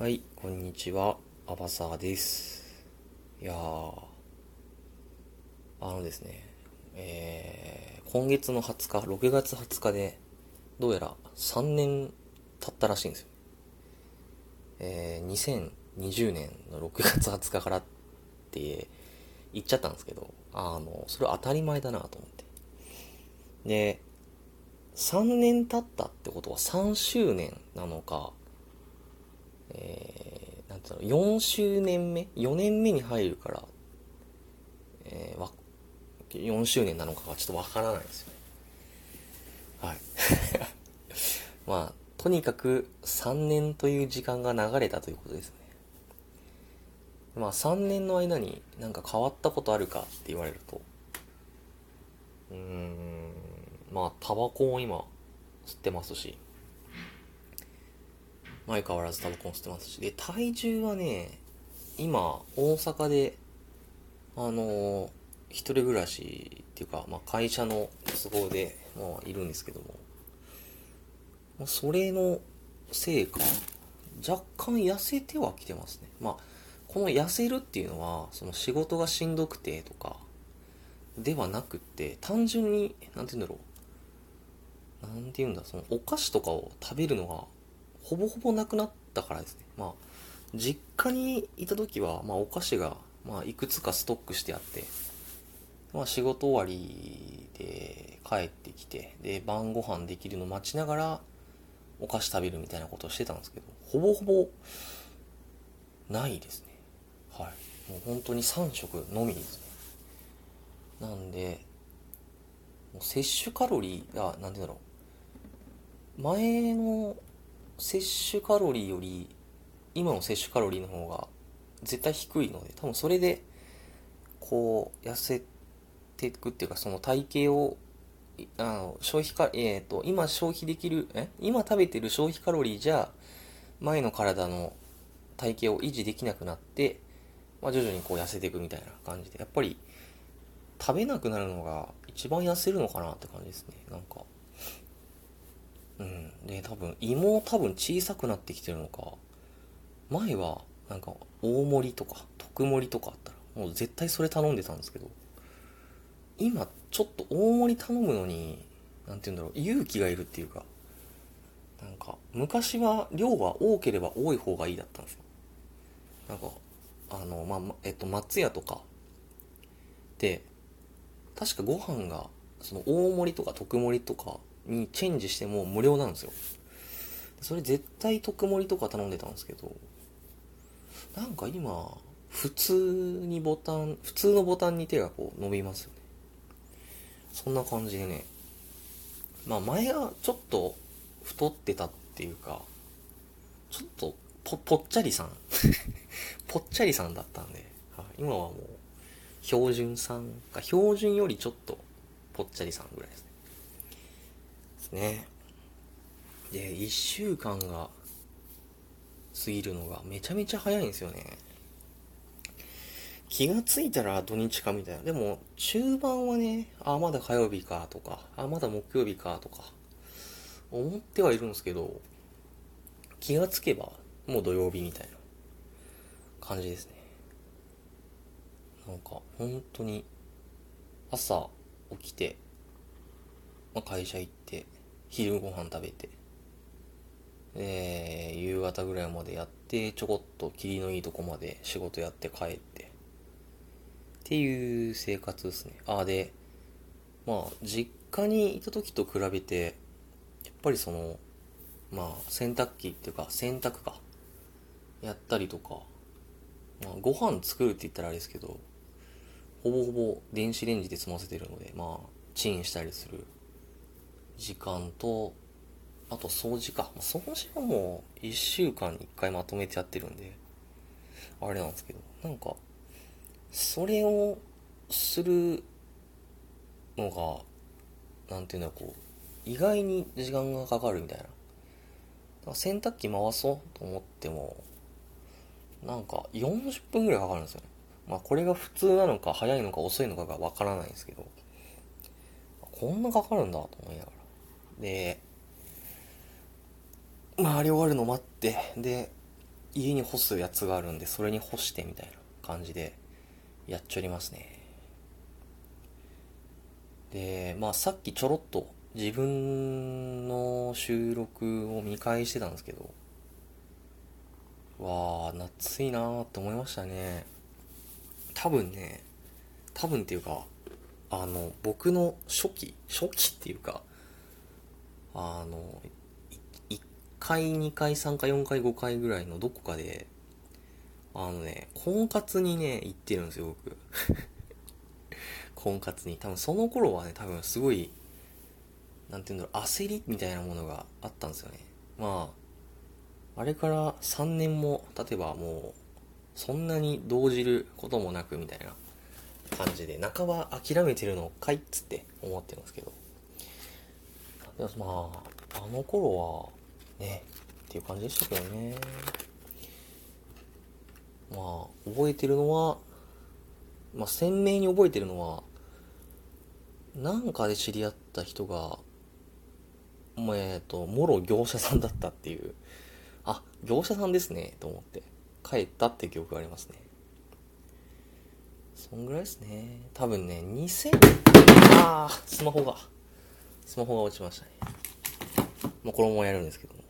はい、こんにちは。アバサーです。いやー、あのですね、えー、今月の20日、6月20日で、どうやら3年経ったらしいんですよ。えー、2020年の6月20日からって言っちゃったんですけど、あの、それは当たり前だなと思って。で、3年経ったってことは3周年なのか、えー、なんていうの、4周年目 ?4 年目に入るから、えー、わ、4周年なのかがちょっとわからないですよね。はい。まあ、とにかく3年という時間が流れたということですね。まあ3年の間になんか変わったことあるかって言われると、うーん、まあタバコを今吸ってますし、前変わらずタバコも吸ってますし、で、体重はね、今、大阪で、あのー一人暮らしっていうか、まあ会社の都合で、まあいるんですけども、まあそれのせいか、若干痩せてはきてますね。まあ、この痩せるっていうのは、その仕事がしんどくてとか、ではなくって、単純に、なんて言うんだろう。なんて言うんだ、そのお菓子とかを食べるのが、ほぼほぼなくなったからですね。まあ、実家にいた時は、まあお菓子が、まあいくつかストックしてあって、まあ仕事終わりで帰ってきて、で、晩ご飯できるの待ちながら、お菓子食べるみたいなことをしてたんですけど、ほぼほぼ、ないですね。はい。もう本当に3食のみですね。なんで、もう摂取カロリーが、なんて言うんだろう。前の摂取カロリーより、今の摂取カロリーの方が絶対低いので、多分それで、こう、痩せていくっていうか、その体型を、あの、消費か、えっ、と、今消費できる、え？今食べてる消費カロリーじゃ、前の体の体型を維持できなくなって、まあ、徐々にこう痩せていくみたいな感じで、やっぱり、食べなくなるのが一番痩せるのかなって感じですね。なんか。うん。で、多分、胃も多分小さくなってきてるのか、前は、なんか、大盛りとか、特盛りとかあったら、もう絶対それ頼んでたんですけど、今、ちょっと大盛り頼むのに、なんて言うんだろう、勇気がいるっていうか、なんか、昔は量は多ければ多い方がいいだったんですよ。なんか、あの、まあ、えっと、松屋とか、で、確かご飯が、その大盛りとか特盛りとかにチェンジしても無料なんですよ。それ絶対特盛りとか頼んでたんですけど、なんか今、普通にボタン、普通のボタンに手がこう伸びますよね。そんな感じでね。まあ前はちょっと太ってたっていうか、ちょっとぽ、ぽっちゃりさん。ぽっちゃりさんだったんで、はい今はもう標準さんか、標準よりちょっとぽっちゃりさんぐらいです。ですね。で、一週間が過ぎるのがめちゃめちゃ早いんですよね。気がついたら土日かみたいな。でも、中盤はね、あ、まだ火曜日かとか、あ、まだ木曜日かとか、思ってはいるんですけど、気がつけばもう土曜日みたいな感じですね。なんか、本当に、朝起きて、まあ、会社行って、昼ご飯食べて、えー、夕方ぐらいまでやって、ちょこっと霧のいいとこまで仕事やって帰って、っていう生活ですね。あ、で、まあ、実家にいた時と比べて、やっぱりその、まあ、洗濯機っていうか、洗濯か、やったりとか、まあ、ご飯作るって言ったらあれですけど、ほぼほぼ電子レンジで済ませてるので、まあ、チンしたりする時間と、あと掃除か。掃除はもう一週間に一回まとめてやってるんで、あれなんですけど、なんか、それをするのが、なんていうんだこう、意外に時間がかかるみたいな。だから洗濯機回そうと思っても、なんか40分ぐらいかかるんですよね。まあこれが普通なのか早いのか遅いのかがわからないんですけど、こんなかかるんだと思いながら。で、まああれ終わるの待って、で、家に干すやつがあるんでそれに干してみたいな感じでやっちょりますね。でまあさっきちょろっと自分の収録を見返してたんですけどわあ夏いなーって思いましたね。多分ね多分っていうかあの僕の初期初期っていうかあの1回2回3回4回5回ぐらいのどこかであのね婚活にね行ってるんですよ僕。婚活に。多分その頃はね多分すごいなんていうんだろう焦りみたいなものがあったんですよね。まああれから3年も経てばもうそんなに動じることもなくみたいな感じで半ば諦めてるのかいっつって思ってるんですけど。でもまああの頃はねっていう感じでしたけどね。まあ覚えてるのはまあ鮮明に覚えてるのはなんかで知り合った人がえっ、ー、ともろ業者さんだったっていう。あ業者さんですねと思って。帰ったって記憶がありますね。そんぐらいですね。多分ね2000ああスマホが。スマホが落ちましたね。もうこのままやるんですけども。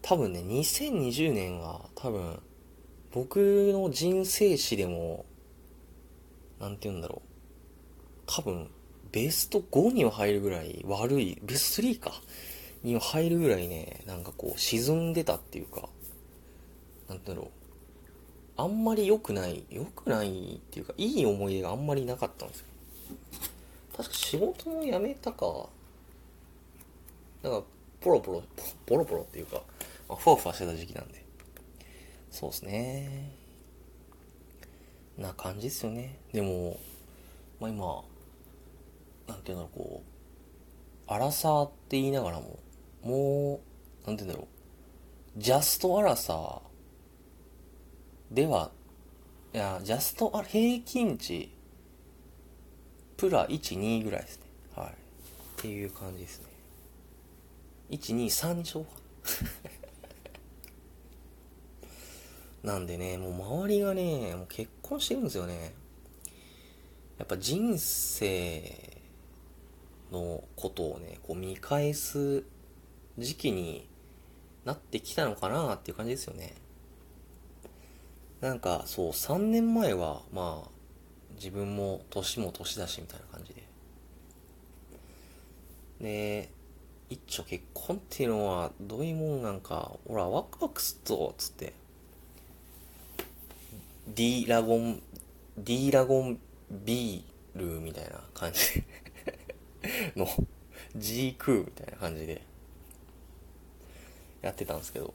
多分ね2020年が多分僕の人生史でもなんて言うんだろう。多分ベスト5には入るぐらい悪い、ベスト3か。には入るぐらいね、なんかこう沈んでたっていうか、なんだろう。あんまり良くない、良くないっていうか、いい思い出があんまりなかったんですよ。確か仕事も辞めたか、なんか、ポロポロ、ポロポロっていうか、まあ、ふわふわしてた時期なんで。そうですね。な感じですよね。でも、まあ今、なんていうんだろう、こう、アラサーって言いながらも、もう、なんていうんだろう、ジャストアラサーでは、いや、ジャスト、あ平均値、プラ1、2ぐらいですね。はい。っていう感じですね。1、2、3にしようか？なんでね、もう周りがね、もう結婚してるんですよね。やっぱ人生のことをね、こう見返す時期になってきたのかなっていう感じですよね。なんか、そう、3年前は、まあ、自分も年も年だしみたいな感じで。で、一丁結婚っていうのはどういうもんなんか、ほら、ワクワクすっぞ、つって。D ラゴン、D ラゴンビールみたいな感じ の G 空みたいな感じでやってたんですけど、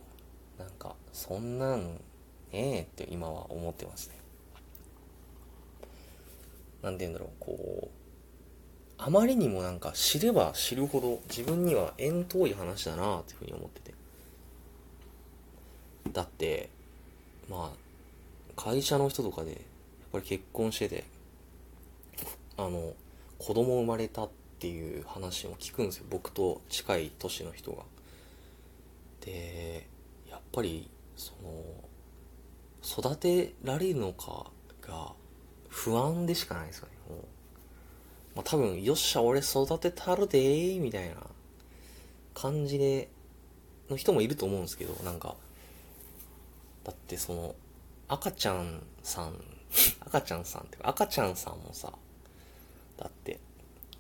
なんか、そんなんええって今は思ってますね。なんて言うんだろう、こう、あまりにもなんか知れば知るほど自分には縁遠い話だなっていうふうに思ってて。だって、まあ、会社の人とかで、やっぱり結婚してて、あの、子供生まれたっていう話も聞くんですよ。僕と近い年の人が。で、やっぱり、その、育てられるのか不安でしかないですよね。もうまあ、多分、よっしゃ、俺育てたるでー、みたいな感じで、の人もいると思うんですけど、なんか、だってその、赤ちゃんさん、赤ちゃんさんっていうか、赤ちゃんさんもさ、だって、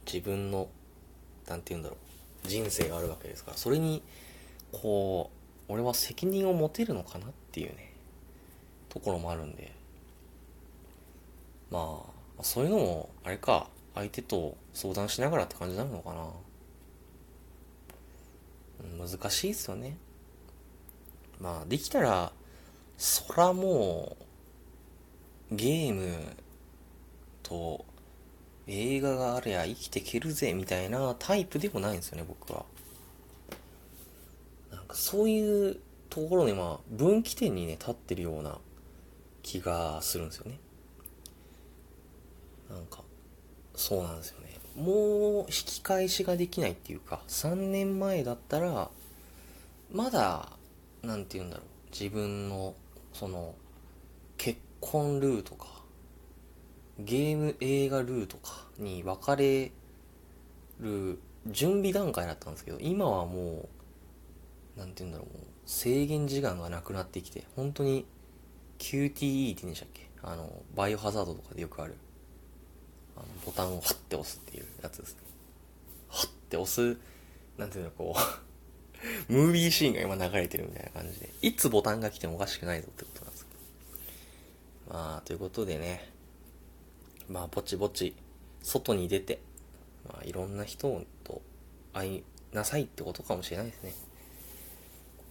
自分の、なんて言うんだろう、人生があるわけですから、それに、こう、俺は責任を持てるのかなっていうね、ところもあるんで、まあ、そういうのも、あれか、相手と相談しながらって感じなのかな。難しいっすよね。まあ、できたら、そらもう、ゲームと映画がありゃ生きていけるぜみたいなタイプでもないんですよね、僕は。なんかそういうところにまあ分岐点にね、立ってるような気がするんですよね。なんか、そうなんですよね。もう引き返しができないっていうか、3年前だったら、まだ、なんて言うんだろう、自分のその結婚ルートかゲーム映画ルートかに分かれる準備段階だったんですけど今はもう何て言うんだろう。もう制限時間がなくなってきて本当に QTE って言うんでしたっけ？あのバイオハザードとかでよくある。のボタンをハッて押すっていうやつですね。ハッて押すなんていうのこう ムービーシーンが今流れてるみたいな感じで。いつボタンが来てもおかしくないぞってことなんですけど。まあということでね。まあぼちぼち外に出てまあいろんな人と会いなさいってことかもしれないですね。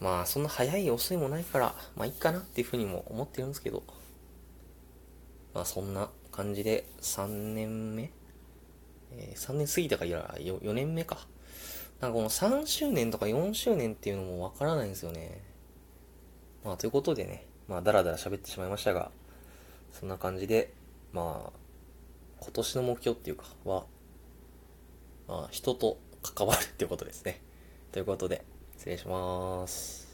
まあそんな早い遅いもないからまあいいかなっていうふうにも思ってるんですけど。まあそんな感じで3年目、えー、3年過ぎたかいや 4, 4年目か。なんかこの3周年とか4周年っていうのもわからないんですよね。まあということでね、まあダラダラ喋ってしまいましたが、そんな感じで、まあ、今年の目標っていうかは、まあ人と関わるっていうことですね。ということで、失礼します。